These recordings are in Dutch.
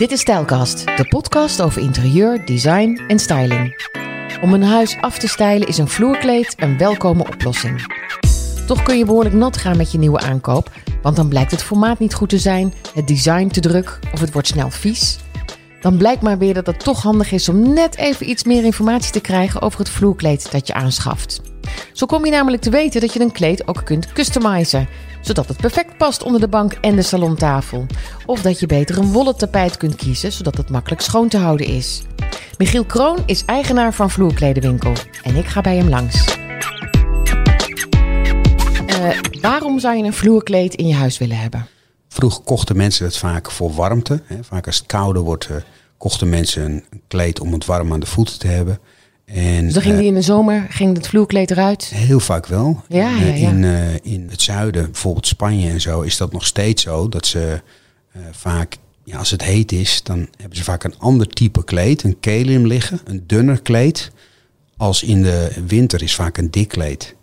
Dit is Stijlkast, de podcast over interieur, design en styling. Om een huis af te stijlen is een vloerkleed een welkome oplossing. Toch kun je behoorlijk nat gaan met je nieuwe aankoop, want dan blijkt het formaat niet goed te zijn, het design te druk of het wordt snel vies. Dan blijkt maar weer dat het toch handig is om net even iets meer informatie te krijgen over het vloerkleed dat je aanschaft. Zo kom je namelijk te weten dat je een kleed ook kunt customizen, zodat het perfect past onder de bank en de salontafel. Of dat je beter een wollen tapijt kunt kiezen, zodat het makkelijk schoon te houden is. Michiel Kroon is eigenaar van Vloerkledenwinkel en ik ga bij hem langs. Uh, waarom zou je een vloerkleed in je huis willen hebben? Vroeger kochten mensen het vaak voor warmte. Hè. Vaak als het kouder wordt, uh, kochten mensen een kleed om het warm aan de voeten te hebben. En, dus dan ging die in de zomer, ging het vloerkleed eruit? Heel vaak wel. Ja, ja, ja. In, in het zuiden, bijvoorbeeld Spanje en zo, is dat nog steeds zo. Dat ze vaak, ja, als het heet is, dan hebben ze vaak een ander type kleed. Een kelim liggen, een dunner kleed. Als in de winter is vaak een dik kleed.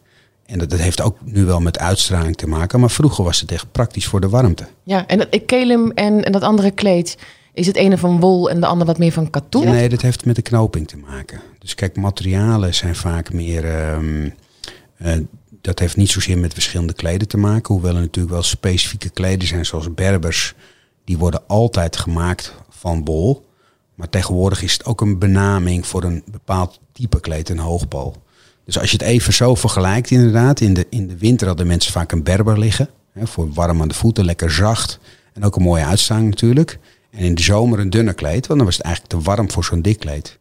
En dat, dat, heeft ook nu wel met uitstraling te maken. Maar vroeger was het echt praktisch voor de warmte. Ja, en dat kelim en, en dat andere kleed, is het ene van wol en de andere wat meer van katoen? nee, dat heeft met de knoping te maken. Dus kijk, materialen zijn vaak meer. Um, uh, dat heeft niet zozeer met verschillende kleden te maken. Hoewel er natuurlijk wel specifieke kleden zijn, zoals berbers. Die worden altijd gemaakt van wol. Maar tegenwoordig is het ook een benaming voor een bepaald type kleed, een hoogpool. Dus als je het even zo vergelijkt, inderdaad. In de, in de winter hadden mensen vaak een berber liggen. Hè, voor warm aan de voeten, lekker zacht. En ook een mooie uitstraling natuurlijk. En in de zomer een dunner kleed, want dan was het eigenlijk te warm voor zo'n dik kleed.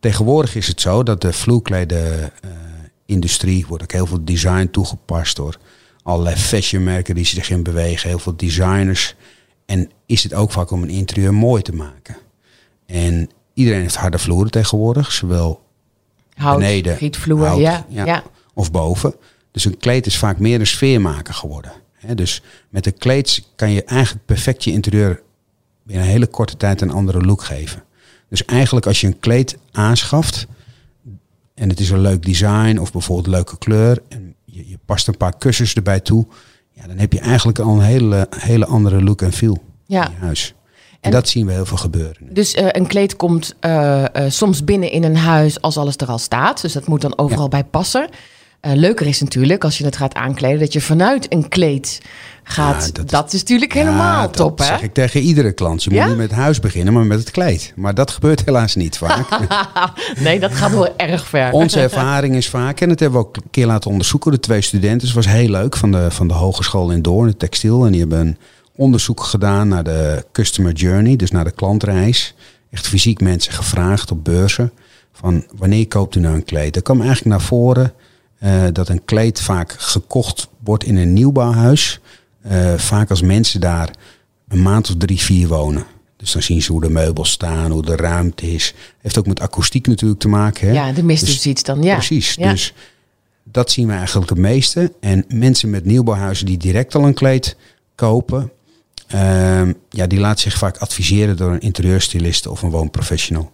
Tegenwoordig is het zo dat de vloerkleden-industrie wordt ook heel veel design toegepast door allerlei fashionmerken die zich in bewegen, heel veel designers. En is het ook vaak om een interieur mooi te maken. En iedereen heeft harde vloeren tegenwoordig, zowel hout, beneden, gietvloer, hout, ja, ja. of boven. Dus een kleed is vaak meer een sfeermaker geworden. dus met een kleed kan je eigenlijk perfect je interieur in een hele korte tijd een andere look geven. Dus eigenlijk als je een kleed aanschaft en het is een leuk design of bijvoorbeeld een leuke kleur en je, je past een paar kussens erbij toe, ja, dan heb je eigenlijk al een hele, hele andere look en feel ja. in je huis. En, dat zien we heel veel gebeuren. Dus uh, een kleed komt uh, uh, soms binnen in een huis als alles er al staat. Dus dat moet dan overal ja. bij passen. leuker is natuurlijk als je het gaat aankleden dat je vanuit een kleed gaat. Ja, dat, dat, is natuurlijk helemaal ja, top, dat hè? zeg ik tegen iedere klant. Je moet niet met het huis beginnen, maar met het kleed. Maar dat gebeurt helaas niet vaak. nee, dat gaat wel erg ver. Onze ervaring is vaak, en dat hebben we ook een keer laten onderzoeken, de twee studenten. Het was heel leuk van de, van de Hogeschool in Doorn, het textiel. En die hebben een onderzoek gedaan naar de customer journey, dus naar de klantreis. Echt fysiek mensen gevraagd op beurzen van wanneer koopt u nou een kleed? Er kwam eigenlijk naar voren uh, dat een kleed vaak gekocht wordt in een nieuwbouwhuis. Uh, vaak als mensen daar een maand of drie, vier wonen. Dus dan zien ze hoe de meubels staan, hoe de ruimte is. Heeft ook met akoestiek natuurlijk te maken. Hè? Ja, de mist dus, iets dan. Ja. Precies. Ja. Dus dat zien we eigenlijk het meeste. En mensen met nieuwbouwhuizen die direct al een kleed kopen, uh, ja, die laten zich vaak adviseren door een interieurstyliste of een woonprofessional.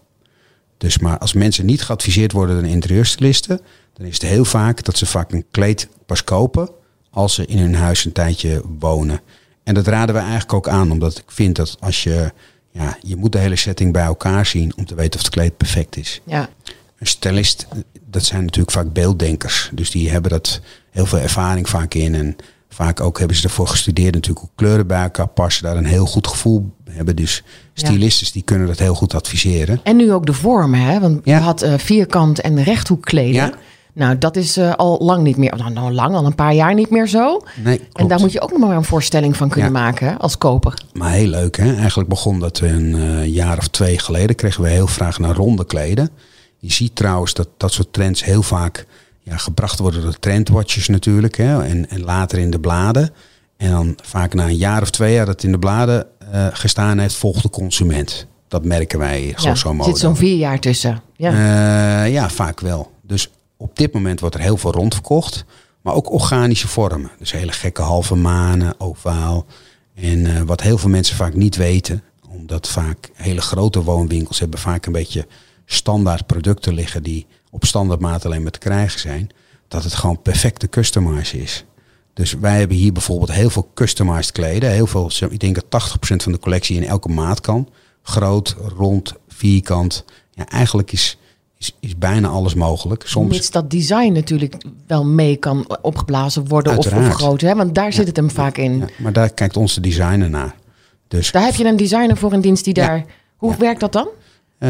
Dus maar als mensen niet geadviseerd worden door een interieurstyliste, dan is het heel vaak dat ze vaak een kleed pas kopen als ze in hun huis een tijdje wonen. En dat raden we eigenlijk ook aan, omdat ik vind dat als je, ja, je moet de hele setting bij elkaar zien om te weten of het kleed perfect is. Ja. Een stylist, dat zijn natuurlijk vaak beelddenkers. Dus die hebben dat heel veel ervaring vaak in. En vaak ook hebben ze ervoor gestudeerd natuurlijk hoe kleuren bij elkaar passen. Daar een heel goed gevoel hebben. Dus stylisten die kunnen dat heel goed adviseren. En nu ook de vormen, hè? Want ja. je had uh, vierkant en rechthoek kleden. Ja. Nou, dat is uh, al lang niet meer, nou, nou lang, al een paar jaar niet meer zo. Nee, klopt. En daar moet je ook nog maar een voorstelling van kunnen maken hè, als koper. Maar heel leuk hè. Eigenlijk begon dat een eh, jaar of twee geleden kregen we heel graag naar ronde kleden. Je ziet trouwens dat dat soort trends heel vaak ja, gebracht worden door trendwatchers natuurlijk. Hè, en, en later in de bladen. En dan vaak na een jaar of twee jaar dat het in de bladen eh, gestaan heeft, volgt de consument. Dat merken wij grosso er modo. zit zo'n vier jaar tussen. Ja. Eh, ja, vaak wel. Dus op dit moment wordt er heel veel rondverkocht. Maar ook organische vormen. Dus hele gekke halve manen, ovaal. En eh, wat heel veel mensen vaak niet weten. Omdat vaak hele grote woonwinkels hebben vaak een beetje standaard producten liggen. Die op standaardmaat alleen maar te krijgen zijn. Dat het gewoon perfecte customize is. Dus wij hebben hier bijvoorbeeld heel veel customized kleden. Heel veel, ik denk dat 80% van de collectie in elke maat kan. groot, rond, vierkant. Ja, eigenlijk is, is, is bijna alles mogelijk. Soms, Mits dat design natuurlijk wel mee kan opgeblazen worden of vergroten. Hè? Want daar zit het hem vaak in. ja, maar daar kijkt onze designer naar. Dus Daar heb je een designer voor in dienst die daar... Hoe werkt dat dan? Eh,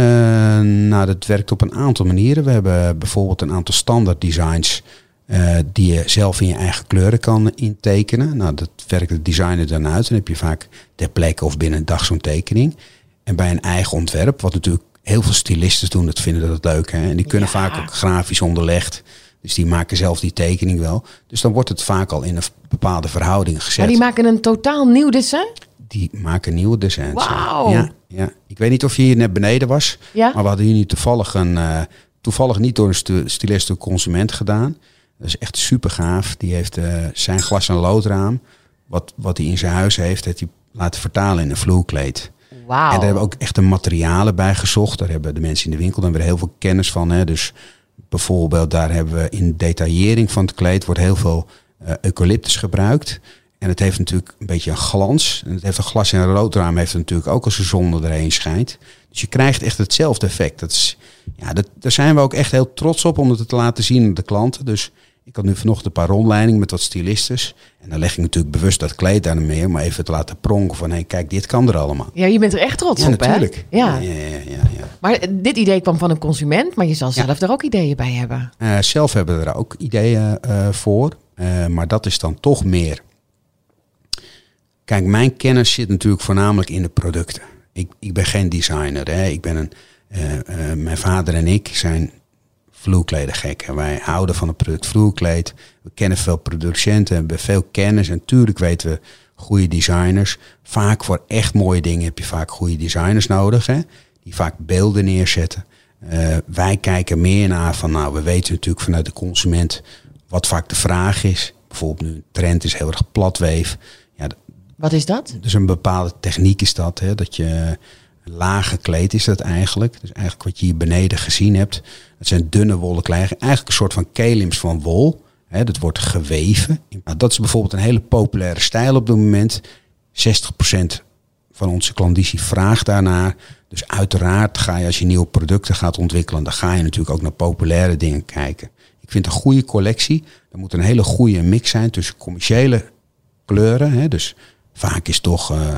nou, dat werkt op een aantal manieren. We hebben bijvoorbeeld een aantal standaard designs eh, die je zelf in je eigen kleuren kan intekenen. Nou, dat werkt de designer dan uit. Dan heb je vaak ter plekke of binnen een dag zo'n tekening. En bij een eigen ontwerp, wat natuurlijk heel veel stylisten doen, dat vinden dat leuk. Hè? En die kunnen Ja. vaak ook grafisch onderlegd. Dus die maken zelf die tekening wel. Dus dan wordt het vaak al in een bepaalde verhouding gezet. Maar die maken een totaal nieuw dessin? Die maken nieuwe designs. Wauw. Ja, ja. Ik weet niet of je hier net beneden was. Ja? Maar we hadden hier nu toevallig een... eh, toevallig niet door een stu- door consument gedaan. Dat is echt super gaaf. Die heeft eh, zijn glas- en loodraam. Wat, wat hij in zijn huis heeft, heeft hij laten vertalen in een vloerkleed. Wauw. En daar hebben we ook echt de materialen bij gezocht. Daar hebben de mensen in de winkel dan weer heel veel kennis van. Hè. Dus bijvoorbeeld daar hebben we in detaillering van het kleed wordt heel veel eh, eucalyptus gebruikt. En het heeft natuurlijk een beetje een glans. En het heeft een glas en een roodraam heeft het natuurlijk ook als de zon er doorheen schijnt. Dus je krijgt echt hetzelfde effect. Dat is, ja, dat, daar zijn we ook echt heel trots op om het te laten zien aan de klanten. Dus ik had nu vanochtend een paar rondleidingen met wat stylistes. En dan leg ik natuurlijk bewust dat kleed daar meer. Maar even te laten pronken van, hé, kijk, dit kan er allemaal. Ja, je bent er echt trots Ja, op, natuurlijk. hè? Ja. Ja, ja, ja, ja. Maar dit idee kwam van een consument, maar je zal zelf er ook ideeën bij hebben. Eh, zelf hebben we er ook ideeën eh, voor. Eh, maar dat is dan toch meer. Kijk, mijn kennis zit natuurlijk voornamelijk in de producten. Ik, ik ben geen designer. Hè. Ik ben een, eh, eh, mijn vader en ik zijn vloerkledengekken. Wij houden van het product vloerkleed. We kennen veel producenten, hebben veel kennis. En natuurlijk weten we goede designers. Vaak voor echt mooie dingen heb je vaak goede designers nodig. Hè? Die vaak beelden neerzetten. Eh, wij kijken meer naar van, nou, we weten natuurlijk vanuit de consument wat vaak de vraag is. Bijvoorbeeld nu trend is heel erg platweef. Wat is dat? dus een bepaalde techniek is dat, hè, dat je laag gekleed is dat eigenlijk. Dus eigenlijk wat je hier beneden gezien hebt, dat zijn dunne wollen kleding. Eigenlijk een soort van kelims van wol. Hè, dat wordt geweven. Nou, dat is bijvoorbeeld een hele populaire stijl op dit moment. 60% van onze klandizie vraagt daarnaar. Dus uiteraard ga je als je nieuwe producten gaat ontwikkelen, dan ga je natuurlijk ook naar populaire dingen kijken. Ik vind een goede collectie, er moet een hele goede mix zijn tussen commerciële kleuren. Hè, dus vaak is toch eh,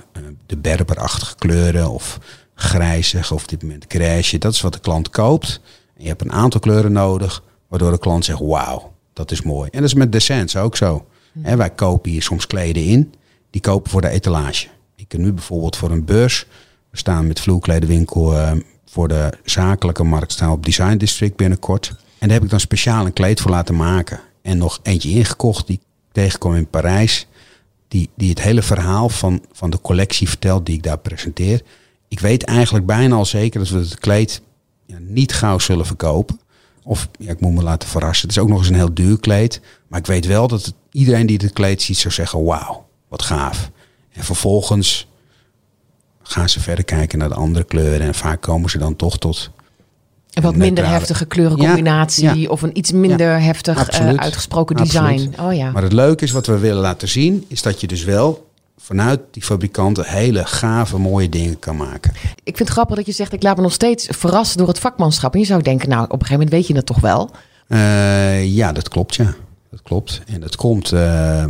de berberachtige kleuren of grijzig of op dit moment grijsje. Dat is wat de klant koopt. En je hebt een aantal kleuren nodig, waardoor de klant zegt, wauw, dat is mooi. En dat is met descents ook zo. Hè, wij kopen hier soms kleden in, die kopen voor de etalage. Ik kan nu bijvoorbeeld voor een beurs, we staan met vloerkledenwinkel eh, voor de zakelijke markt staan op Design District binnenkort. En daar heb ik dan speciaal een kleed voor laten maken. En nog eentje ingekocht die ik tegenkwam in Parijs. Die, die het hele verhaal van, van de collectie vertelt die ik daar presenteer. Ik weet eigenlijk bijna al zeker dat we het kleed ja, niet gauw zullen verkopen. Of ja, ik moet me laten verrassen. Het is ook nog eens een heel duur kleed. Maar ik weet wel dat het, iedereen die het kleed ziet zou zeggen: wauw, wat gaaf. En vervolgens gaan ze verder kijken naar de andere kleuren. En vaak komen ze dan toch tot. Een wat minder neutrale- heftige kleurencombinatie Ja, ja. of een iets minder heftig absoluut. uitgesproken Absoluut. design. Oh ja. Maar het leuke is wat we willen laten zien, is dat je dus wel vanuit die fabrikanten hele gave, mooie dingen kan maken. Ik vind het grappig dat je zegt, ik laat me nog steeds verrassen door het vakmanschap. En je zou denken, nou, op een gegeven moment weet je het toch wel. Eh, ja, dat klopt, ja. Dat klopt. En dat komt. eh,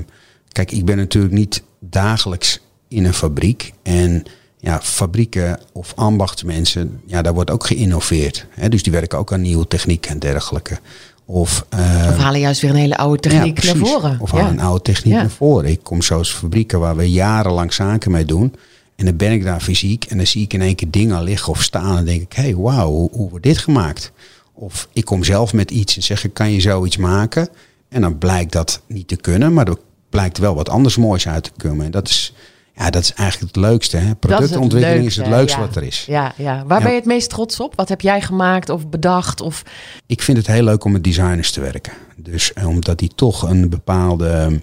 kijk, ik ben natuurlijk niet dagelijks in een fabriek. En ja, fabrieken of ambachtsmensen, ja, daar wordt ook geïnnoveerd. Hè? Dus die werken ook aan nieuwe techniek en dergelijke. Of, Of halen juist weer een hele oude techniek ja, naar voren. Of ja. aan een oude techniek Ja. naar voren. Ik kom zo eens fabrieken waar we jarenlang zaken mee doen. En dan ben ik daar fysiek en dan zie ik in één keer dingen liggen of staan. En denk ik, hé, hey, wauw, hoe, hoe wordt dit gemaakt? Of ik kom zelf met iets en zeg ik, kan je zoiets maken? En dan blijkt dat niet te kunnen, maar er blijkt wel wat anders moois uit te komen. En dat is, ja, dat is eigenlijk het leukste. Hè? Productontwikkeling is het leukste ja. wat er is. Ja, ja. Waar Ja. ben je het meest trots op? Wat heb jij gemaakt of bedacht? Of... Ik vind het heel leuk om met designers te werken. Dus eh, omdat die toch een bepaalde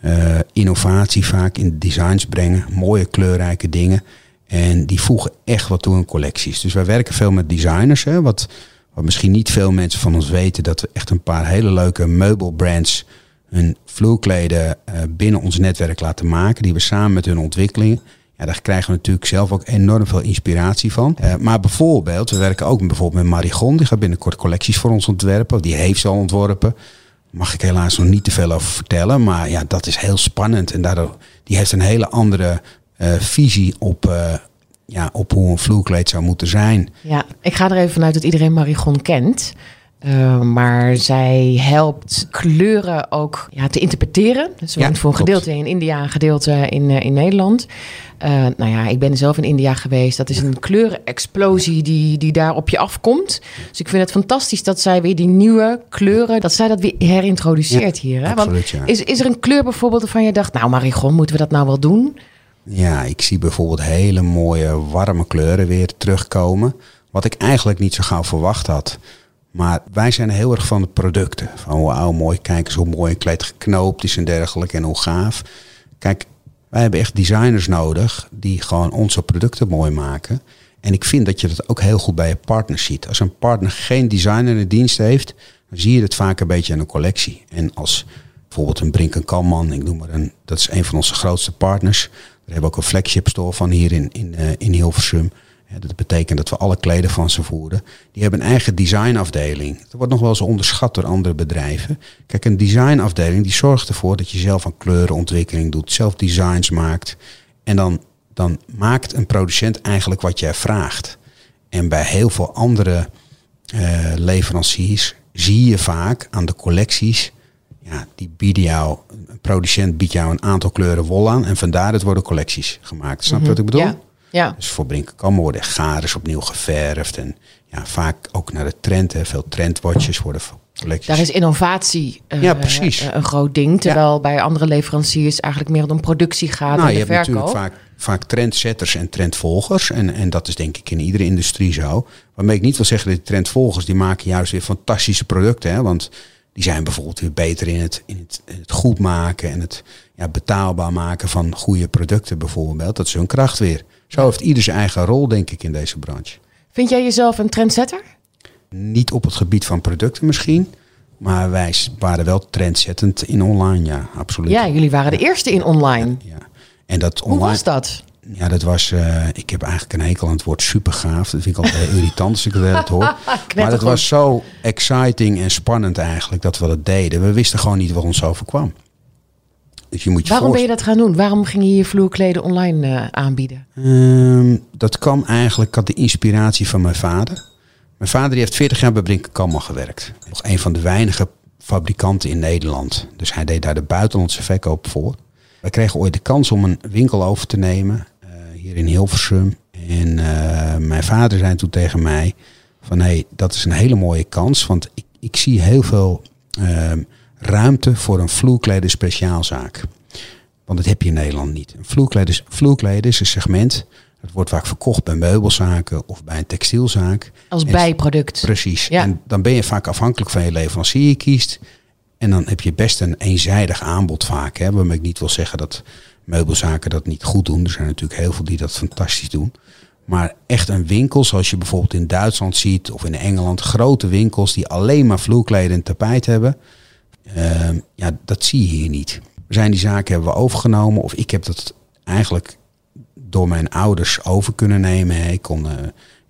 eh, innovatie vaak in de designs brengen. Mooie kleurrijke dingen. En die voegen echt wat toe in collecties. Dus wij werken veel met designers. Hè, wat, wat misschien niet veel mensen van ons weten. Dat we echt een paar hele leuke meubelbrands hun eh, binnen ons netwerk laten maken. Die we samen met hun ontwikkelingen Ja, daar krijgen we natuurlijk zelf ook enorm veel inspiratie van. Uh, maar bijvoorbeeld, we werken ook bijvoorbeeld met Marigon. Die gaat binnenkort collecties voor ons ontwerpen. Die heeft ze al ontworpen. Mag ik helaas nog niet te veel over vertellen. Maar ja, dat is heel spannend. En daardoor, die heeft een hele andere uh, visie op, ja, op hoe een vloerkleed zou moeten zijn. Ja, ik ga er even vanuit dat iedereen Marigon kent. Uh, maar zij helpt kleuren ook ja, te interpreteren. Dus ja, voor een gedeelte in India, een gedeelte in, uh, in Nederland. Uh, nou ja, ik ben zelf in India geweest. Dat is een kleurenexplosie die, die daar op je afkomt. Dus ik vind het fantastisch dat zij weer die nieuwe kleuren, dat zij dat weer herintroduceert ja, hier. Hè? Absoluut, Want is, is er een kleur bijvoorbeeld waarvan je dacht, nou Marigon, moeten we dat nou wel doen? Ja, ik zie bijvoorbeeld hele mooie warme kleuren weer terugkomen. Wat ik eigenlijk niet zo gauw verwacht had. Maar wij zijn heel erg van de producten. Van wauw, mooi, kijk eens hoe mooi een kleed geknoopt is en dergelijke en hoe gaaf. Kijk, wij hebben echt designers nodig die gewoon onze producten mooi maken. En ik vind dat je dat ook heel goed bij je partner ziet. Als een partner geen designer in dienst heeft, dan zie je het vaak een beetje in een collectie. En als bijvoorbeeld een Brink Kalman, ik noem maar een, dat is een van onze grootste partners. Daar hebben we ook een flagship store van hier in, in, uh, in Hilversum. Dat betekent dat we alle kleden van ze voeren. Die hebben een eigen designafdeling. Dat wordt nog wel eens onderschat door andere bedrijven. Kijk, een designafdeling die zorgt ervoor dat je zelf een kleurenontwikkeling doet, zelf designs maakt. En dan, dan maakt een producent eigenlijk wat jij vraagt. En bij heel veel andere uh, leveranciers zie je vaak aan de collecties. Ja, die bieden jou, een producent biedt jou een aantal kleuren wol aan. En vandaar het worden collecties gemaakt. Snap je wat ik bedoel? Ja. Ja. Dus voor Brinken worden garen opnieuw geverfd. En ja, vaak ook naar de trend. Hè. Veel trendwatches worden collecties. Daar is innovatie uh, ja, precies. een groot ding. Terwijl ja. bij andere leveranciers eigenlijk meer om productie gaat nou, en de je verkoop. hebt natuurlijk vaak, vaak trendsetters en trendvolgers. En, en dat is denk ik in iedere industrie zo. Waarmee ik niet wil zeggen dat die trendvolgers... die maken juist weer fantastische producten. Hè. Want die zijn bijvoorbeeld weer beter in het, in het, in het goed maken... en het ja, betaalbaar maken van goede producten bijvoorbeeld. Dat is hun kracht weer. Zo heeft ieder zijn eigen rol, denk ik, in deze branche. Vind jij jezelf een trendsetter? Niet op het gebied van producten misschien. Maar wij waren wel trendzettend in online, ja, absoluut. Ja, jullie waren de eerste in online. Ja, ja. En dat online, Hoe was dat? Ja, dat was. Uh, ik heb eigenlijk een hekel aan het woord super gaaf. Dat vind ik altijd irritant als ik het hoor. maar dat was zo exciting en spannend eigenlijk dat we dat deden. We wisten gewoon niet wat ons overkwam. Dus je moet je Waarom ben je dat gaan doen? Waarom ging je je vloerkleden online uh, aanbieden? Um, dat kwam eigenlijk, ik had de inspiratie van mijn vader. Mijn vader die heeft 40 jaar bij Brinken Kammer gewerkt. Nog een van de weinige fabrikanten in Nederland. Dus hij deed daar de buitenlandse verkoop voor. Wij kregen ooit de kans om een winkel over te nemen uh, hier in Hilversum. En uh, mijn vader zei toen tegen mij van hé, hey, dat is een hele mooie kans. Want ik, ik zie heel veel ruimte voor een vloerkleden speciaalzaak. Want dat heb je in Nederland niet. Een vloerkleden, vloerkleden is een segment. Dat wordt vaak verkocht bij meubelzaken of bij een textielzaak. Als bijproduct. Precies. Ja. En dan ben je vaak afhankelijk van je leverancier je kiest. En dan heb je best een eenzijdig aanbod vaak. Hè, waarmee ik niet wil zeggen dat meubelzaken dat niet goed doen. Er zijn natuurlijk heel veel die dat fantastisch doen. Maar echt een winkel zoals je bijvoorbeeld in Duitsland ziet of in Engeland. Grote winkels die alleen maar vloerkleden en tapijt hebben. Uh, ja, dat zie je hier niet. Zijn die zaken hebben we overgenomen. Of ik heb dat eigenlijk door mijn ouders over kunnen nemen. Ik kon, uh,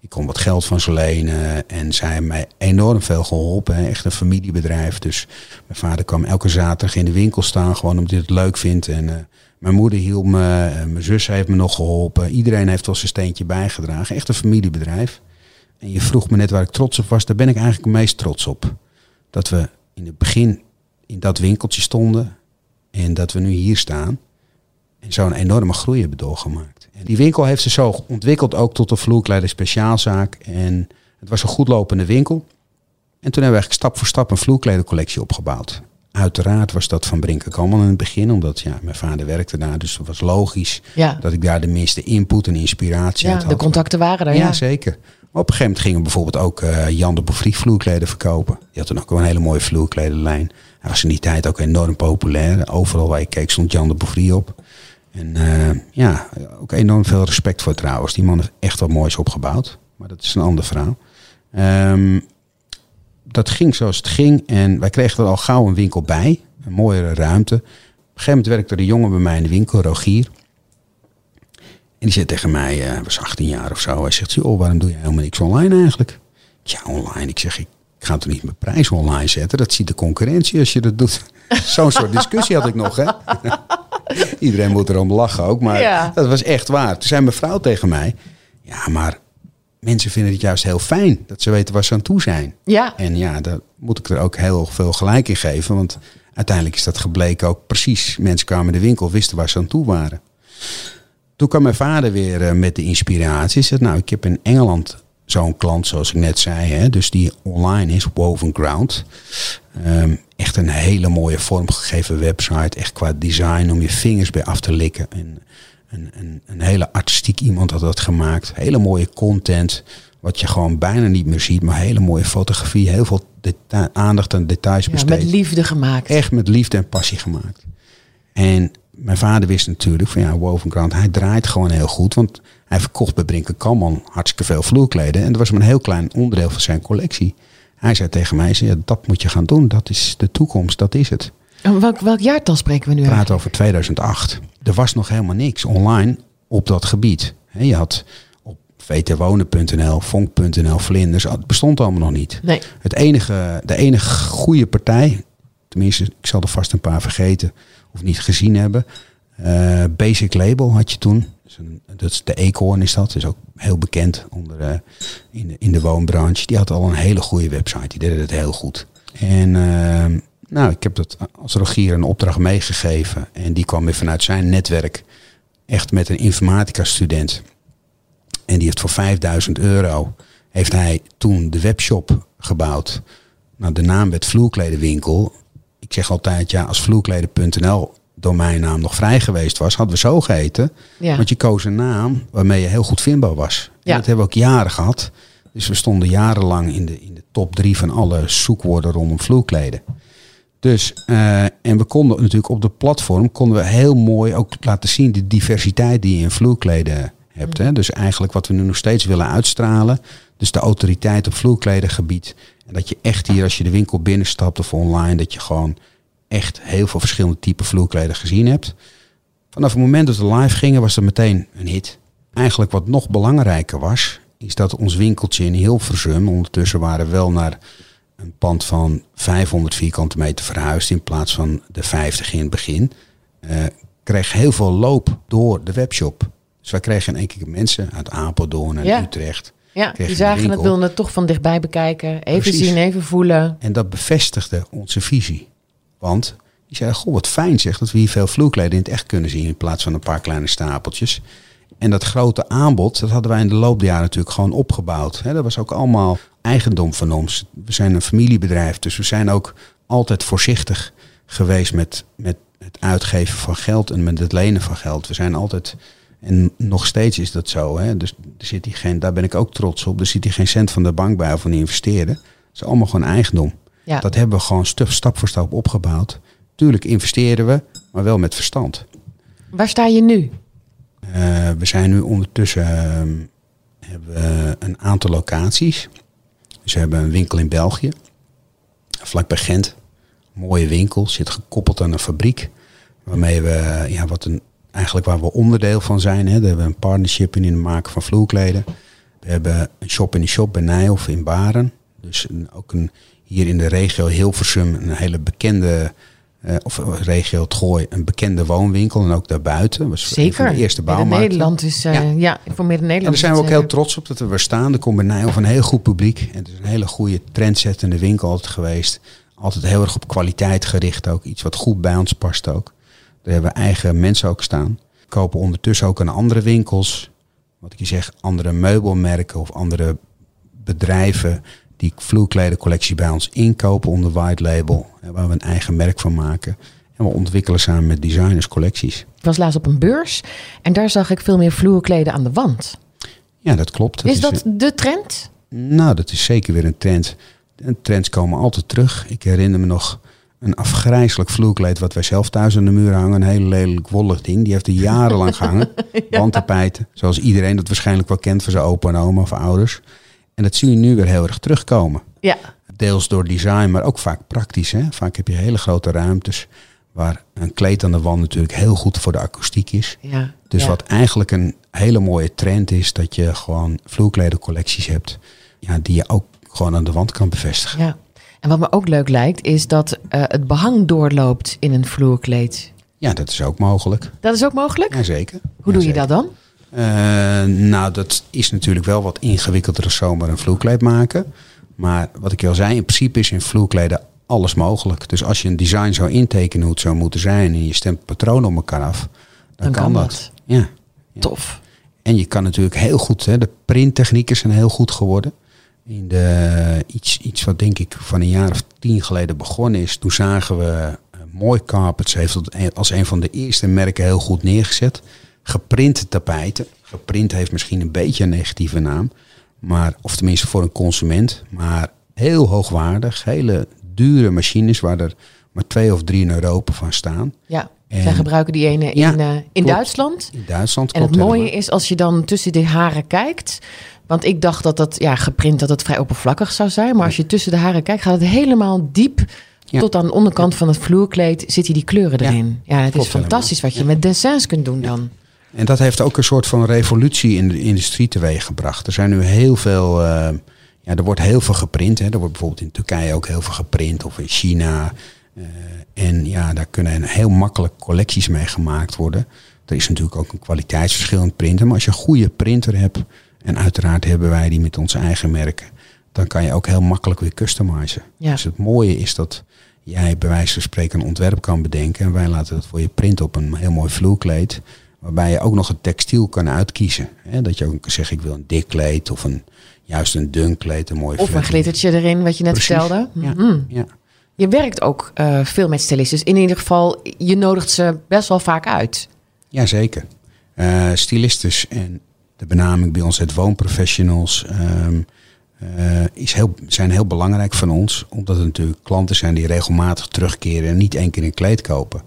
ik kon wat geld van ze lenen. En zij hebben mij enorm veel geholpen. Echt een familiebedrijf. Dus mijn vader kwam elke zaterdag in de winkel staan. Gewoon omdat hij het leuk vindt. En uh, mijn moeder hielp me. mijn zus heeft me nog geholpen. Iedereen heeft wel zijn steentje bijgedragen. Echt een familiebedrijf. En je vroeg me net waar ik trots op was. Daar ben ik eigenlijk het meest trots op. Dat we in het begin in dat winkeltje stonden. En dat we nu hier staan. En zo'n enorme groei hebben doorgemaakt. En die winkel heeft zich zo ontwikkeld ook tot een vloerkleider speciaalzaak. En het was een goedlopende winkel. En toen hebben we eigenlijk stap voor stap een vloerkledencollectie opgebouwd. Uiteraard was dat van Brinken allemaal in het begin, omdat ja, mijn vader werkte daar. Dus het was logisch ja. dat ik daar de meeste input en inspiratie ja, uit had. De contacten waren er, ja. ja. zeker. Maar op een gegeven moment gingen bijvoorbeeld ook uh, Jan de Bouffry vloerkleden verkopen. Die had toen ook een hele mooie vloerkledenlijn. Hij was in die tijd ook enorm populair. Overal waar je keek stond Jan de Bouffry op. En uh, ja, ook enorm veel respect voor trouwens. Die man heeft echt wat moois opgebouwd. Maar dat is een ander verhaal. Um, dat ging zoals het ging. En wij kregen er al gauw een winkel bij. Een mooiere ruimte. Op een gegeven moment werkte er een jongen bij mij in de winkel, Rogier. En die zei tegen mij, hij was 18 jaar of zo. Hij zegt, joh, waarom doe je helemaal niks online eigenlijk? Ja, online. Ik zeg, ik ga toch niet mijn prijs online zetten? Dat ziet de concurrentie als je dat doet. Zo'n soort discussie had ik nog, hè? Iedereen moet erom lachen ook, maar Ja. dat was echt waar. Toen zei mijn vrouw tegen mij, ja, maar mensen vinden het juist heel fijn dat ze weten waar ze aan toe zijn. Ja, En ja, daar moet ik er ook heel veel gelijk in geven. Want uiteindelijk is dat gebleken ook precies. Mensen kwamen in de winkel, wisten waar ze aan toe waren. Toen kwam mijn vader weer eh, met de inspiratie. Hij zei, nou, ik heb in Engeland zo'n klant, zoals ik net zei. Hè, dus die online is, Woven Ground. Ehm, echt een hele mooie vormgegeven website. Echt qua design om je vingers bij af te likken. En een, een, een hele artistiek iemand had dat gemaakt. Hele mooie content. Wat je gewoon bijna niet meer ziet. Maar hele mooie fotografie. Heel veel deta- aandacht aan details ja besteed. met liefde gemaakt. Echt met liefde en passie gemaakt. En mijn vader wist natuurlijk van ja, Woven Ground, hij draait gewoon heel goed. Want hij verkocht bij Brinken Kamman hartstikke veel vloerkleden. En dat was maar een heel klein onderdeel van zijn collectie. Hij zei tegen mij, zei, ja, dat moet je gaan doen. Dat is de toekomst, dat is het. En welk, welk jaartal spreken we nu We praten over 2008. Er was nog helemaal niks online op dat gebied. Je had op vtwonen.nl, vonk.nl, vlinders, het bestond allemaal nog niet. Nee, Het enige, de enige goede partij, tenminste, ik zal er vast een paar vergeten of niet gezien hebben. Eh, Basic Label had je toen. Dat is, de Eekhoorn is dat. is ook heel bekend onder, eh, in, de, in de woonbranche. Die had al een hele goede website. Die deden het heel goed. En eh, nou, ik heb dat als Rogier een opdracht meegegeven. En die kwam weer vanuit zijn netwerk. Echt met een informatica student. En die heeft voor 5000 euro heeft hij toen de webshop gebouwd. Nou, de naam werd Vloerkledenwinkel. Ik zeg altijd, ja, als vloerkleden.nl domeinnaam nog vrij geweest was, hadden we zo geheten. ja. Want je koos een naam waarmee je heel goed vindbaar was. En Ja. dat hebben we ook jaren gehad. Dus we stonden jarenlang in de, in de top drie van alle zoekwoorden rondom vloerkleden. Dus, eh, en we konden natuurlijk op de platform konden we heel mooi ook laten zien de diversiteit die je in vloerkleden hebt. Hè? Dus eigenlijk wat we nu nog steeds willen uitstralen. Dus de autoriteit op vloerkledengebied. En dat je echt hier als je de winkel binnenstapt of online, dat je gewoon echt heel veel verschillende typen vloerkleden gezien hebt. Vanaf het moment dat we live gingen was dat meteen een hit. Eigenlijk wat nog belangrijker was, is dat ons winkeltje in Hilversum, ondertussen waren we wel naar een pand van 500 vierkante meter verhuisd in plaats van de 50 in het begin, eh, kreeg heel veel loop door de webshop. Dus wij kregen in één keer mensen uit Apeldoorn en Ja. Utrecht. ja die zagen het, wilden het toch van dichtbij bekijken. Even Precies. zien, even voelen. En dat bevestigde onze visie. Want die zeiden, goh, wat fijn zeg dat we hier veel vloerkleden in het echt kunnen zien in plaats van een paar kleine stapeltjes. En dat grote aanbod, dat hadden wij in de loop der jaren natuurlijk gewoon opgebouwd. Dat was ook allemaal eigendom van ons. We zijn een familiebedrijf, dus we zijn ook altijd voorzichtig geweest met, met het uitgeven van geld en met het lenen van geld. We zijn altijd, en nog steeds is dat zo, dus er zit geen, daar ben ik ook trots op, er zit hier geen cent van de bank bij of van investeren. Het is allemaal gewoon eigendom. Ja. Dat hebben we gewoon stap, voor stap opgebouwd. Tuurlijk investeren we, maar wel met verstand. Waar sta je nu? Eh, we zijn nu ondertussen ehm, hebben we een aantal locaties. Dus we hebben een winkel in België, vlakbij Gent. Mooie winkel, zit gekoppeld aan een fabriek. Waarmee we, ja, wat een, eigenlijk waar we onderdeel van zijn. Hè. Daar hebben we een partnership in in het maken van vloerkleden. We hebben een shop in de shop bij Nijhoff in Baren. Dus een, ook een, hier in de regio Hilversum een hele bekende, eh, of eh, regio het Gooi, een bekende woonwinkel. En ook daarbuiten. Was van Zeker. de eerste Midden bouwmarkten. Nederland is, eh, Ja. ja. voor Midden-Nederland. En daar zijn we ook heel trots op dat we weer staan. Er komt bij Nijhoff een heel goed publiek. En het is een hele goede trendzettende winkel altijd geweest. Altijd heel erg op kwaliteit gericht ook. Iets wat goed bij ons past ook. Daar hebben we eigen mensen ook staan. We kopen ondertussen ook aan andere winkels. Wat ik je zeg, andere meubelmerken of andere bedrijven die vloerkledencollectie bij ons inkopen onder white label. Waar we een eigen merk van maken. En we ontwikkelen samen met designers collecties. Ik was laatst op een beurs en daar zag ik veel meer vloerkleden aan de wand. Ja, dat klopt. is dat de trend? Nou, dat is zeker weer een trend. En trends komen altijd terug. Ik herinner me nog een afgrijzelijk vloerkleed wat wij zelf thuis aan de muur hangen. Een heel lelijk wollig ding. Die heeft er jarenlang gehangen. Wandtapijten. Zoals iedereen dat waarschijnlijk wel kent van zijn opa en oma of ouders. En dat zie je nu weer heel erg terugkomen. Ja. Deels door design, maar ook vaak praktisch. Hè? Vaak heb je hele grote ruimtes waar een kleed aan de wand natuurlijk heel goed voor de akoestiek is. ja. Dus Ja. wat eigenlijk een hele mooie trend is, dat je gewoon vloerkledencollecties hebt, ja, die je ook gewoon aan de wand kan bevestigen. Ja. En wat me ook leuk lijkt, is dat eh, het behang doorloopt in een vloerkleed. Ja, dat is ook mogelijk. Dat is ook mogelijk? Jazeker. Hoe doe je dat dan? Eh, nou, dat is natuurlijk wel wat ingewikkelder dan zomaar een vloerkleed maken. Maar wat ik al zei, in principe is in vloerkleden alles mogelijk. Dus als je een design zou intekenen hoe het zou moeten zijn en je stemt patronen op elkaar af, dan, Dan kan dat. Ja. Ja. Tof. En je kan natuurlijk heel goed, hè, de printtechnieken zijn heel goed geworden. In de, iets, iets wat denk ik van een jaar of tien geleden begonnen is. Toen zagen we eh, Mooi Carpets heeft als een van de eerste merken heel goed neergezet. Geprinte tapijten. Geprint heeft misschien een beetje een negatieve naam. Maar, of tenminste voor een consument. Maar heel hoogwaardig. Hele dure machines waar er maar twee of drie in Europa van staan. Ja, En- zij gebruiken die ene in, Ja, eh, in klopt. Duitsland. In Duitsland En het mooie helemaal. is als je dan tussen de haren kijkt. Want ik dacht dat dat, ja, geprint dat het vrij oppervlakkig zou zijn. Maar als je tussen de haren kijkt, gaat het helemaal diep. Ja. Tot aan de onderkant van het vloerkleed zitten die kleuren erin. Ja, het is fantastisch wat je met dessins kunt doen dan. En dat heeft ook een soort van revolutie in de industrie teweeg gebracht. Er zijn nu heel veel, eh, ja, er wordt heel veel geprint. Hè. Er wordt bijvoorbeeld in Turkije ook heel veel geprint of in China. Eh, en ja, daar kunnen heel makkelijk collecties mee gemaakt worden. Er is natuurlijk ook een kwaliteitsverschil in het printen. Maar als je een goede printer hebt, en uiteraard hebben wij die met onze eigen merken, dan kan je ook heel makkelijk weer customizen. Ja. Dus het mooie is dat jij bij wijze van spreken een ontwerp kan bedenken. En wij laten dat voor je printen op een heel mooi vloerkleed. Waarbij je ook nog het textiel kan uitkiezen. Hè? Dat je ook kan zeggen, ik wil een dik kleed of een, juist een dun kleed, een mooi Of een glittertje erin, wat je net Precies. vertelde. Ja. Mhm. Ja. Je werkt ook eh, veel met stylistes. In ieder geval, je nodigt ze best wel vaak uit. Jazeker. Eh stylistes en de benaming bij ons het woonprofessionals ehm, eh, is heel, zijn heel belangrijk van ons. Omdat het natuurlijk klanten zijn die regelmatig terugkeren en niet één keer een kleed kopen.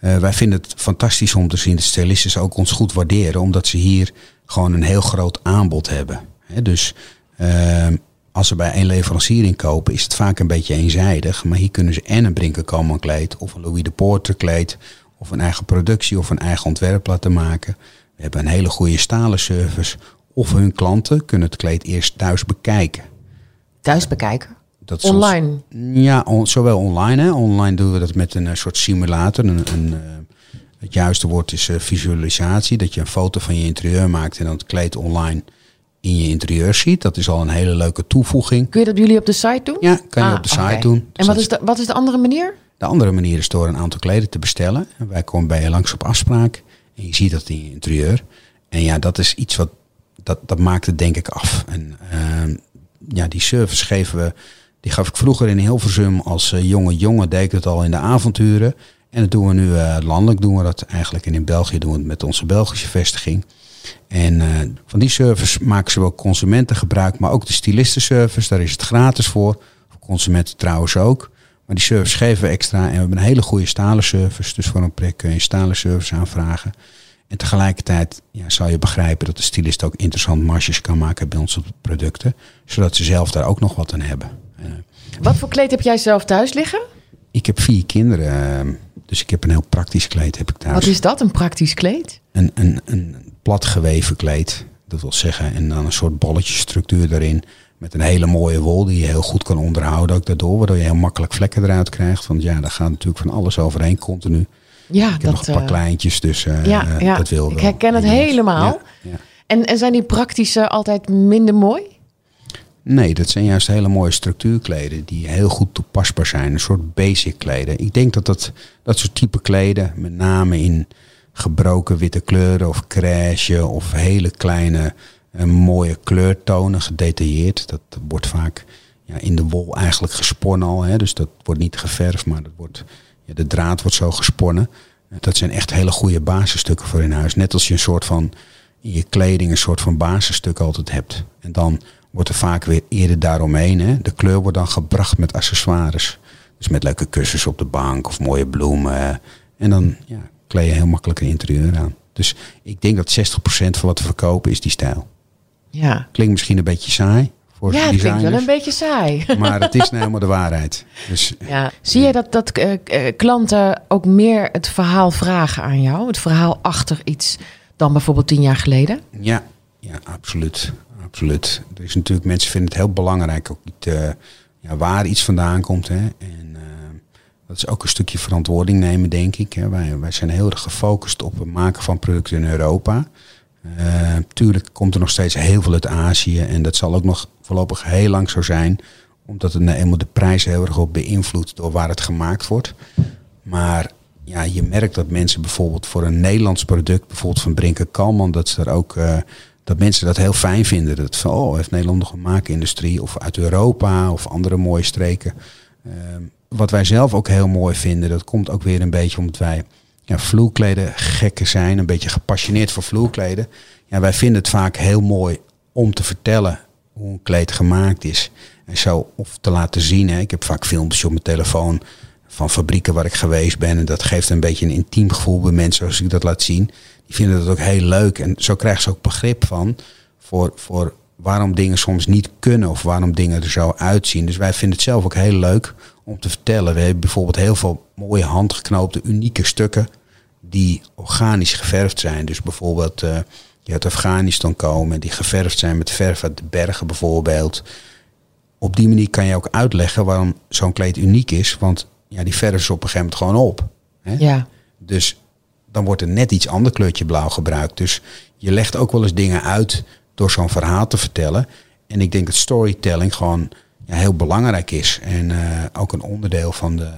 Eh, wij vinden het fantastisch om te zien dat stylistes ook ons goed waarderen. Omdat ze hier gewoon een heel groot aanbod hebben. Dus ehm, als ze bij één leverancier inkopen is het vaak een beetje eenzijdig. Maar hier kunnen ze en een Brinker kleed of een Louis de Poorter kleed. Of een eigen productie of een eigen ontwerp laten maken. We hebben een hele goede stalen service. Of hun klanten kunnen het kleed eerst thuis bekijken. Thuis bekijken. Dat is ons- Online. ja, on- zowel online. Hè. Online doen we dat met een eh, soort simulator. Een, een, eh, het juiste woord is eh, visualisatie. Dat je een foto van je interieur maakt en dan het kleed online in je interieur ziet. Dat is al een hele leuke toevoeging. Kun je dat jullie op de site doen? Ja, kan je Ah, op de site doen. En wat is, de, wat is de andere manier? De andere manier is door een aantal kleden te bestellen. En wij komen bij je langs op afspraak. En je ziet dat in je interieur. En ja, dat is iets wat. Dat, dat maakt het denk ik af. En ehm, ja, die service geven we. Die gaf ik vroeger in Hilversum als eh, jonge jongen. Deed ik het al in de avonturen. En dat doen we nu eh, landelijk. Doen we dat eigenlijk. En in België doen we het met onze Belgische vestiging. En eh, van die service maken ze wel consumenten gebruik. Maar ook de stylistenservice. Daar is het gratis voor. Voor consumenten trouwens ook. Maar die service geven we extra. En we hebben een hele goede stalen service. Dus voor een prik kun je stalen service aanvragen. En tegelijkertijd ja, zou je begrijpen dat de stylist ook interessant marges kan maken bij de producten. Zodat ze zelf daar ook nog wat aan hebben. Eh, Wat voor kleed heb jij zelf thuis liggen? ik heb vier kinderen. eh, dus ik heb een heel praktisch kleed heb ik thuis. Wat is dat, een praktisch kleed? Een, een, een plat geweven kleed. Dat wil zeggen. En dan een soort bolletjesstructuur erin. Met een hele mooie wol die je heel goed kan onderhouden ook daardoor. Waardoor je heel makkelijk vlekken eruit krijgt. Want ja, daar gaat natuurlijk van alles overheen continu. Ja, Ik heb dat, nog een paar eh, kleintjes, dus eh, ja, eh, ja. dat wil Ik wel. herken het helemaal. Ja, ja. En, en zijn die praktische altijd minder mooi? Nee, dat zijn juist hele mooie structuurkleden die heel goed toepasbaar zijn. Een soort basic kleden. Ik denk dat dat, dat soort type kleden, met name in gebroken witte kleuren of crèche of hele kleine eh, mooie kleurtonen, gedetailleerd. Dat wordt vaak ja, in de wol eigenlijk gesponnen al. Hè? Dus dat wordt niet geverfd, maar dat wordt, ja, de draad wordt zo gesponnen. Dat zijn echt hele goede basisstukken voor in huis. Net als je een soort van in je kleding een soort van basisstuk altijd hebt. En dan wordt er vaak weer eerder daaromheen. Hè? De kleur wordt dan gebracht met accessoires. Dus met leuke kussens op de bank of mooie bloemen. En dan ja, kleed je heel makkelijk een interieur aan. Dus ik denk dat 60% van wat we verkopen is die stijl. Ja, Klinkt misschien een beetje saai voor ja het klinkt wel een beetje saai. Maar het is nou helemaal de waarheid. Dus Ja. Zie je dat, dat eh, eh, klanten ook meer het verhaal vragen aan jou? Het verhaal achter iets dan bijvoorbeeld tien jaar geleden? Ja, ja absoluut. absoluut. Er is natuurlijk, mensen vinden het heel belangrijk ook niet, uh, ja, waar iets vandaan komt. Hè. En uh, dat is ook een stukje verantwoording nemen, denk ik. Hè. Wij, wij zijn heel erg gefocust op het maken van producten in Europa. Uh, tuurlijk komt er nog steeds heel veel uit Azië en dat zal ook nog voorlopig heel lang zo zijn, omdat het nou eenmaal de prijs heel erg op beïnvloedt door waar het gemaakt wordt. Maar ja, je merkt dat mensen bijvoorbeeld voor een Nederlands product, bijvoorbeeld van Brinker Kalman, dat ze er ook uh, dat mensen dat heel fijn vinden. Dat van oh, heeft Nederland nog een maakindustrie of uit Europa of andere mooie streken. Uh, wat wij zelf ook heel mooi vinden, dat komt ook weer een beetje omdat wij ja, vloerkleden gekken zijn, een beetje gepassioneerd voor vloerkleden. Ja, wij vinden het vaak heel mooi om te vertellen hoe een kleed gemaakt is. En zo of te laten zien. Hè. Ik heb vaak filmpjes op mijn telefoon van fabrieken waar ik geweest ben. En dat geeft een beetje een intiem gevoel bij mensen als ik dat laat zien. Die vinden dat ook heel leuk. En zo krijgen ze ook begrip van voor, voor waarom dingen soms niet kunnen of waarom dingen er zo uitzien. Dus wij vinden het zelf ook heel leuk om te vertellen. We hebben bijvoorbeeld heel veel mooie handgeknoopte, unieke stukken die organisch geverfd zijn. Dus bijvoorbeeld uh, je uit Afghanistan komen, die geverfd zijn met verf uit de bergen bijvoorbeeld. Op die manier kan je ook uitleggen waarom zo'n kleed uniek is. Want ja, die verf is op een gegeven moment gewoon op. Hè? Ja. Dus dan wordt er net iets ander kleurtje blauw gebruikt. Dus je legt ook wel eens dingen uit door zo'n verhaal te vertellen. En ik denk dat storytelling gewoon ja, heel belangrijk is. En uh, ook een onderdeel van de,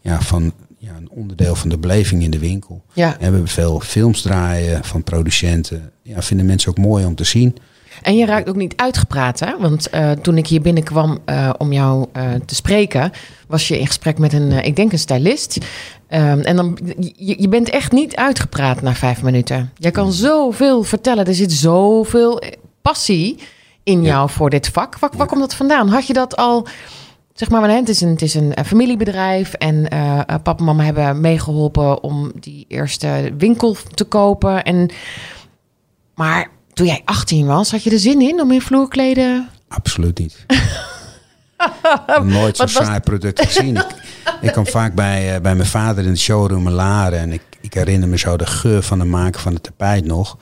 ja, van, ja, een onderdeel van de beleving in de winkel. Ja. En we hebben veel films draaien van producenten. Ja, vinden mensen ook mooi om te zien. En je raakt ook niet uitgepraat, hè? Want uh, toen ik hier binnenkwam uh, om jou uh, te spreken, was je in gesprek met een, ik denk een stylist. Um, en dan, je, je, bent echt niet uitgepraat na vijf minuten. Je kan zoveel vertellen. Er zit zoveel passie in ja. jou voor dit vak. Waar, waar komt dat vandaan? Had je dat al zeg maar, het is een, het is een familiebedrijf en uh, papa en mama hebben meegeholpen om die eerste winkel te kopen. En, maar toen jij 18 was, had je er zin in om in vloerkleden? Absoluut niet. Nooit zo'n saai product gezien. ik, ik kwam vaak bij, uh, bij mijn vader in de showroom in Laren en ik, ik herinner me zo de geur van het maken van het tapijt nog.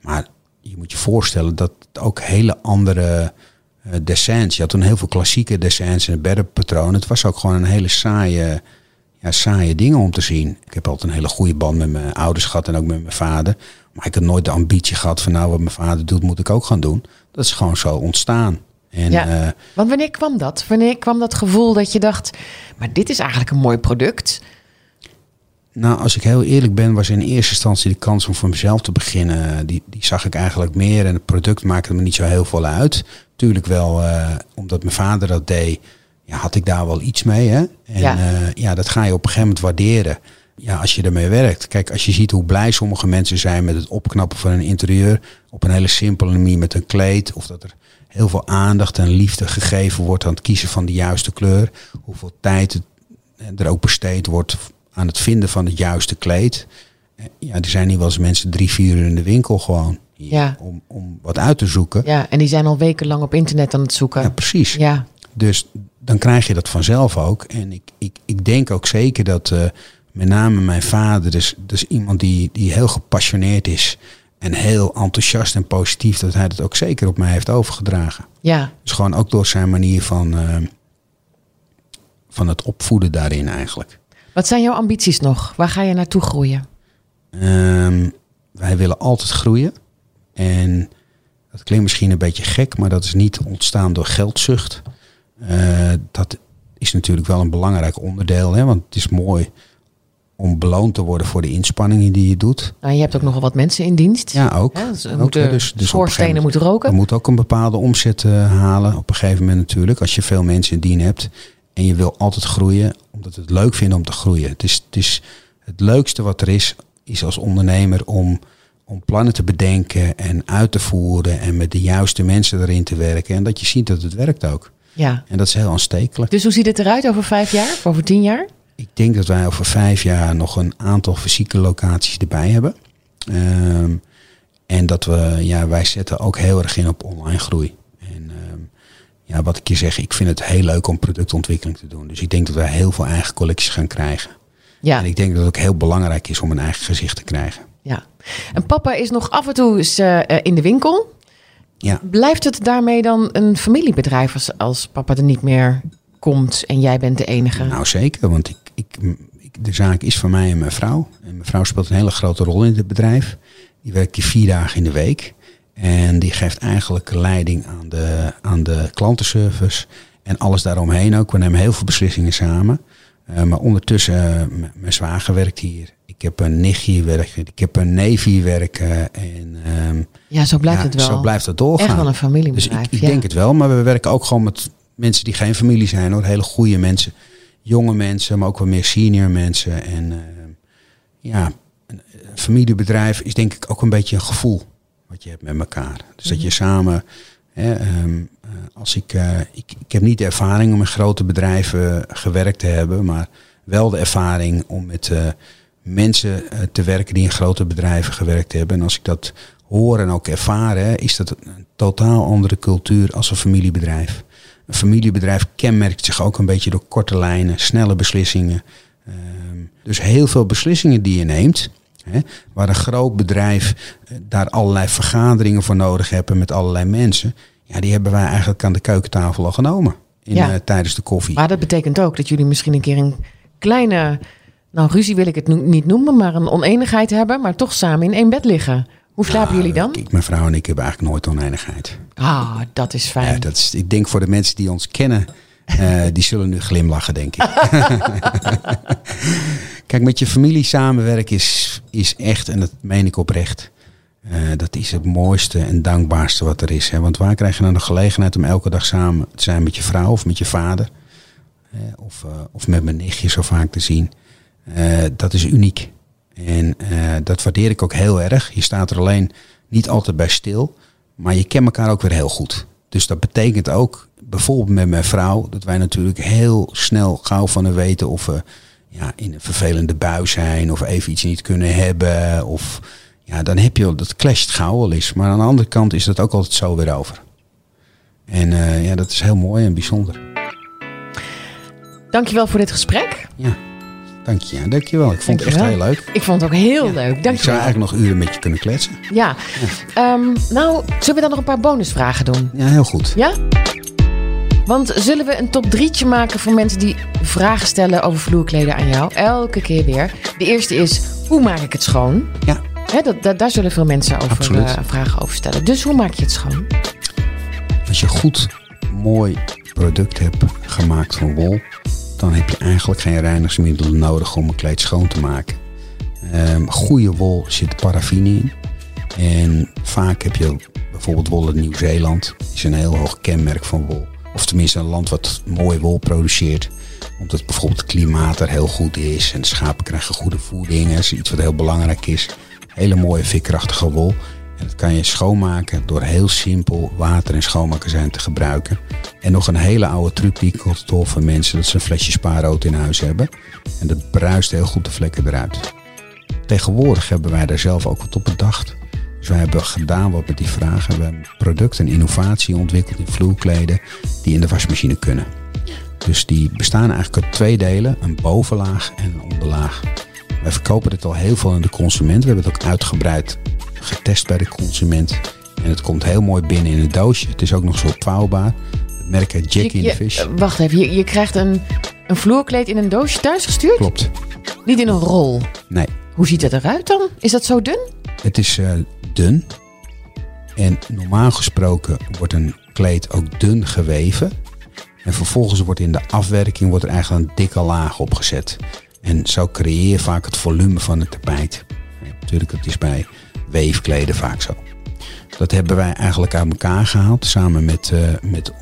Maar je moet je voorstellen dat ook hele andere uh, dessins. Je had toen heel veel klassieke dessins en beddenpatronen. Het was ook gewoon een hele saaie, ja, saaie dingen om te zien. Ik heb altijd een hele goede band met mijn ouders gehad en ook met mijn vader. Maar ik had nooit de ambitie gehad van nou wat mijn vader doet moet ik ook gaan doen. Dat is gewoon zo ontstaan. En, ja, uh, want wanneer kwam dat? Wanneer kwam dat gevoel dat je dacht, maar dit is eigenlijk een mooi product? Nou, als ik heel eerlijk ben, was in eerste instantie de kans om voor mezelf te beginnen. Die, die zag ik eigenlijk meer. En het product maakte me niet zo heel veel uit. Tuurlijk wel, uh, omdat mijn vader dat deed, ja, had ik daar wel iets mee. Hè? En Ja. uh, ja, dat ga je op een gegeven moment waarderen. Ja, als je ermee werkt. Kijk, als je ziet hoe blij sommige mensen zijn met het opknappen van een interieur. Op een hele simpele manier met een kleed. Of dat er heel veel aandacht en liefde gegeven wordt aan het kiezen van de juiste kleur. Hoeveel tijd het, er ook besteed wordt aan het vinden van het juiste kleed. Ja, er zijn hier wel eens mensen drie, vier uur in de winkel gewoon. Ja. om, om wat uit te zoeken. Ja, en die zijn al wekenlang op internet aan het zoeken. Ja, precies. Ja, Dus dan krijg je dat vanzelf ook. En ik, ik, ik denk ook zeker dat uh, met name mijn vader, dus, dus iemand die, die heel gepassioneerd is en heel enthousiast en positief, dat hij dat ook zeker op mij heeft overgedragen. ja. Dus gewoon ook door zijn manier van, uh, van het opvoeden daarin eigenlijk. Wat zijn jouw ambities nog? Waar ga je naartoe groeien? Um, wij willen altijd groeien. En dat klinkt misschien een beetje gek, maar dat is niet ontstaan door geldzucht. Uh, dat is natuurlijk wel een belangrijk onderdeel, hè, want het is mooi om beloond te worden voor de inspanningen die je doet. Nou, je hebt ook nogal wat mensen in dienst. Ja, ook. Dus moeten, dus, dus schoorstenen moeten roken. Je moet ook een bepaalde omzet uh, halen op een gegeven moment natuurlijk. Als je veel mensen in dien hebt. En je wil altijd groeien, omdat we het leuk vinden om te groeien. Het is, het is het leukste wat er is, is als ondernemer om, om plannen te bedenken en uit te voeren. En met de juiste mensen erin te werken. En dat je ziet dat het werkt ook. Ja. En dat is heel aanstekelijk. Dus hoe ziet het eruit over vijf jaar? Of over tien jaar? Ik denk dat wij over vijf jaar nog een aantal fysieke locaties erbij hebben. Um, en dat we, ja, wij zetten ook heel erg in op online groei. En um, ja, wat ik je zeg, ik vind het heel leuk om productontwikkeling te doen. Dus ik denk dat wij heel veel eigen collecties gaan krijgen. Ja. En ik denk dat het ook heel belangrijk is om een eigen gezicht te krijgen. Ja. En papa is nog af en toe eens, eh, eh, in de winkel. Ja. Blijft het daarmee dan een familiebedrijf als, als papa er niet meer komt en jij bent de enige? Nou zeker, want ik, ik, ik, de zaak is van mij en mijn vrouw. En mijn vrouw speelt een hele grote rol in het bedrijf. Die werkt hier vier dagen in de week. En die geeft eigenlijk leiding aan de, aan de klantenservice en alles daaromheen ook. We nemen heel veel beslissingen samen. Uh, maar ondertussen, uh, mijn zwager werkt hier. Ik heb een nichtje hier werken. Ik heb een neef hier werken. En, uh, ja, zo blijft ja, het wel. Zo blijft het doorgaan. Echt wel een familiebedrijf. Dus ik, ik ja. denk het wel. Maar we werken ook gewoon met mensen die geen familie zijn. hoor. Hele goede mensen. Jonge mensen, maar ook wel meer senior mensen. En ja, een familiebedrijf is denk ik ook een beetje een gevoel wat je hebt met elkaar. Dus dat je samen, hè, um, als ik, uh, ik, ik heb niet de ervaring om in grote bedrijven gewerkt te hebben, maar wel de ervaring om met uh, mensen te werken die in grote bedrijven gewerkt hebben. En als ik dat hoor en ook ervaren, hè, is dat een totaal andere cultuur als een familiebedrijf. Een familiebedrijf kenmerkt zich ook een beetje door korte lijnen, snelle beslissingen. Um, dus heel veel beslissingen die je neemt, Hè, waar een groot bedrijf daar allerlei vergaderingen voor nodig hebben met allerlei mensen. Ja, die hebben wij eigenlijk aan de keukentafel al genomen in, Ja. uh, tijdens de koffie. Maar dat betekent ook dat jullie misschien een keer een kleine, nou ruzie wil ik het no- niet noemen, maar een oneenigheid hebben, maar toch samen in één bed liggen. Hoe slapen Nou, jullie dan? Ik, mijn vrouw en ik hebben eigenlijk nooit oneindigheid. Ah, dat is fijn. Ja, dat is, ik denk voor de mensen die ons kennen, uh, die zullen nu glimlachen, denk ik. Kijk, met je familie samenwerken is, is echt, en dat meen ik oprecht, uh, dat is het mooiste en dankbaarste wat er is. Hè? Want waar krijg je nou de gelegenheid om elke dag samen te zijn met je vrouw of met je vader? Of, uh, of met mijn nichtje zo vaak te zien. Uh, dat is uniek. En dat waardeer ik ook heel erg. Je staat er alleen niet altijd bij stil, maar je kent elkaar ook weer heel goed. Dus dat betekent ook, bijvoorbeeld met mijn vrouw, dat wij natuurlijk heel snel gauw van haar weten of we ja, in een vervelende bui zijn of even iets niet kunnen hebben. Of ja, dan heb je dat clasht gauw wel eens. Maar aan de andere kant is dat ook altijd zo weer over. En uh, ja, dat is heel mooi en bijzonder. Dankjewel voor dit gesprek. Ja, dank je. Dankjewel. Ik vond Dankjewel. het echt heel leuk. Ik vond het ook heel ja. leuk. Dankjewel. Ik zou eigenlijk nog uren met je kunnen kletsen. Ja. ja. Um, nou, zullen we dan nog een paar bonusvragen doen? Ja, heel goed. Ja? Want zullen we een top drietje maken voor mensen die vragen stellen over vloerkleden aan jou? Elke keer weer. De eerste is, hoe maak ik het schoon? Ja. Dat, dat, daar zullen veel mensen over, uh, vragen over stellen. Dus hoe maak je het schoon? Als je goed, mooi product hebt gemaakt van wol, dan heb je eigenlijk geen reinigingsmiddelen nodig om een kleed schoon te maken. Um, goede wol zit paraffine in. En vaak heb je bijvoorbeeld wol uit Nieuw-Zeeland. is een heel hoog kenmerk van wol. Of tenminste een land wat mooi wol produceert. Omdat bijvoorbeeld het klimaat er heel goed is. En schapen krijgen goede voeding. Dat is iets wat heel belangrijk is. Hele mooie fikkrachtige wol. En dat kan je schoonmaken door heel simpel water en schoonmaakazijn te gebruiken. En nog een hele oude truc die ik van mensen. Dat ze een flesje spaarrood in huis hebben. En dat bruist heel goed de vlekken eruit. Tegenwoordig hebben wij daar zelf ook wat op bedacht. Dus wij hebben gedaan wat met die vragen. We hebben product en innovatie ontwikkeld in vloerkleden die in de wasmachine kunnen. Dus die bestaan eigenlijk uit twee delen, een bovenlaag en een onderlaag. Wij verkopen dit al heel veel aan de consument. We hebben het ook uitgebreid getest bij de consument. En het komt heel mooi binnen in een doosje. Het is ook nog zo opvouwbaar. Het merk heet Jackie je, in the Fish. Wacht even, je, je krijgt een, een vloerkleed in een doosje thuis gestuurd? Klopt. Niet in een rol? Nee. Hoe ziet het eruit dan? Is dat zo dun? Het is uh, dun. En normaal gesproken wordt een kleed ook dun geweven. En vervolgens wordt in de afwerking wordt er eigenlijk een dikke laag opgezet. En zo creëer je vaak het volume van het tapijt. Natuurlijk, het is bij weefkleden vaak zo. Dat hebben wij eigenlijk uit elkaar gehaald samen met, uh, met,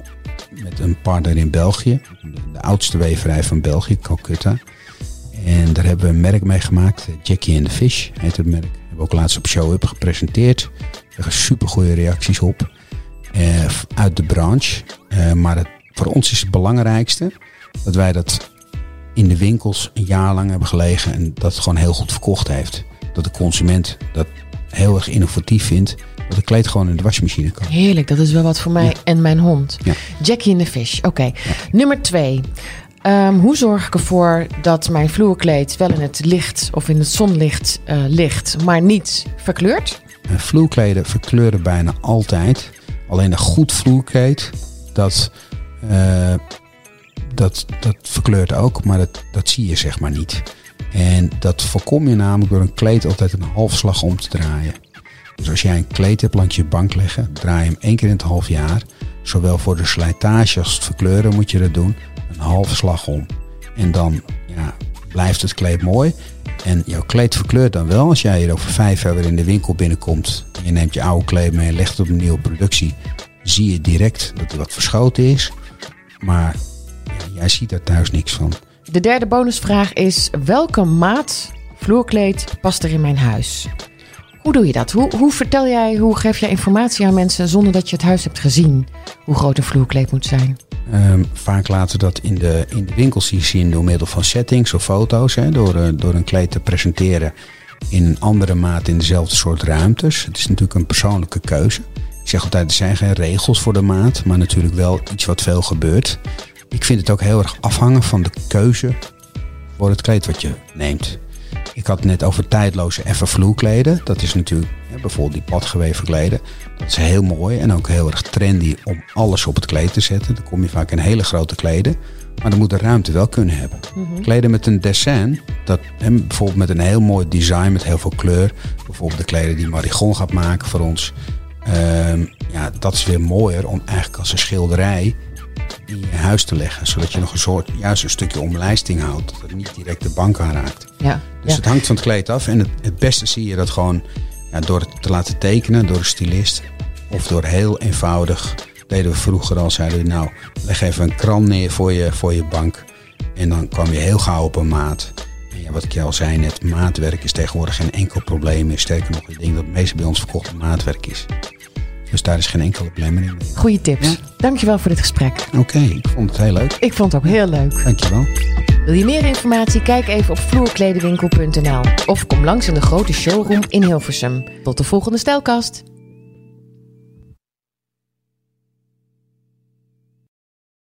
met een partner in België. De oudste weverij van België, Calcutta. En daar hebben we een merk mee gemaakt. Jackie and the Fish heet het merk. Hebben we ook laatst op Show Up gepresenteerd. Er super goede reacties op. Uh, uit de branche. Uh, maar het, voor ons is het belangrijkste dat wij dat in de winkels een jaar lang hebben gelegen. En dat het gewoon heel goed verkocht heeft. Dat de consument dat heel erg innovatief vindt. Dat het kleed gewoon in de wasmachine kan. Heerlijk, dat is wel wat voor mij ja. en mijn hond. Ja. Jackie in the Fish, oké. Okay. Ja. Nummer twee. Ehm, hoe zorg ik ervoor dat mijn vloerkleed wel in het licht of in het zonlicht eh, ligt, maar niet verkleurt? Uh, vloerkleden verkleuren bijna altijd. Alleen een goed vloerkleed, dat, uh, dat, dat verkleurt ook, maar dat, dat zie je zeg maar niet. En dat voorkom je namelijk door een kleed altijd een halfslag om te draaien. Dus als jij een kleed hebt langs je bank leggen, draai hem één keer in het half jaar. Zowel voor de slijtage als het verkleuren moet je dat doen. Een halve slag om. En dan ja, blijft het kleed mooi. En jouw kleed verkleurt dan wel. Als jij hier over vijf jaar weer in de winkel binnenkomt. En je neemt je oude kleed mee en legt het op een nieuwe productie. Zie je direct dat er wat verschoten is. Maar ja, jij ziet daar thuis niks van. De derde bonusvraag is: welke maat vloerkleed past er in mijn huis? Hoe doe je dat? Hoe, hoe vertel jij, hoe geef jij informatie aan mensen zonder dat je het huis hebt gezien? Hoe groot een vloerkleed moet zijn? Um, vaak laten we dat in de, in de winkels zien door middel van settings of foto's. Hè, door, uh, door een kleed te presenteren in een andere maat in dezelfde soort ruimtes. Het is natuurlijk een persoonlijke keuze. Ik zeg altijd, er zijn geen regels voor de maat, maar natuurlijk wel iets wat veel gebeurt. Ik vind het ook heel erg afhangen van de keuze voor het kleed wat je neemt. Ik had het net over tijdloze effe vloerkleden. Dat is natuurlijk bijvoorbeeld die padgeweven kleden. Dat is heel mooi en ook heel erg trendy om alles op het kleed te zetten. Dan kom je vaak in hele grote kleden. Maar dan moet de ruimte wel kunnen hebben. Mm-hmm. Kleden met een dessin, dat, bijvoorbeeld met een heel mooi design met heel veel kleur. Bijvoorbeeld de kleden die Marigon gaat maken voor ons. Um, ja, dat is weer mooier om eigenlijk als een schilderij in je huis te leggen. Zodat je nog een soort, juist een stukje omlijsting houdt. Dat het niet direct de bank aanraakt. Ja, dus ja. het hangt van het kleed af. En het, het beste zie je dat gewoon ja, door het te laten tekenen door een stylist. Of door heel eenvoudig, deden we vroeger al, zeiden we nou, leg even een kran neer voor je, voor je bank. En dan kwam je heel gauw op een maat. En ja, wat ik je al zei net, maatwerk is tegenwoordig geen enkel probleem meer. Sterker nog, ik denk dat het meeste bij ons verkochte maatwerk is. Dus daar is geen enkele belemmering. Goeie tips. Ja? Dankjewel voor dit gesprek. Oké, okay, ik vond het heel leuk. Ik vond het ook heel leuk. Dankjewel. Wil je meer informatie? Kijk even op vloerkledenwinkel.nl of kom langs in de grote showroom in Hilversum. Tot de volgende Stijlkast.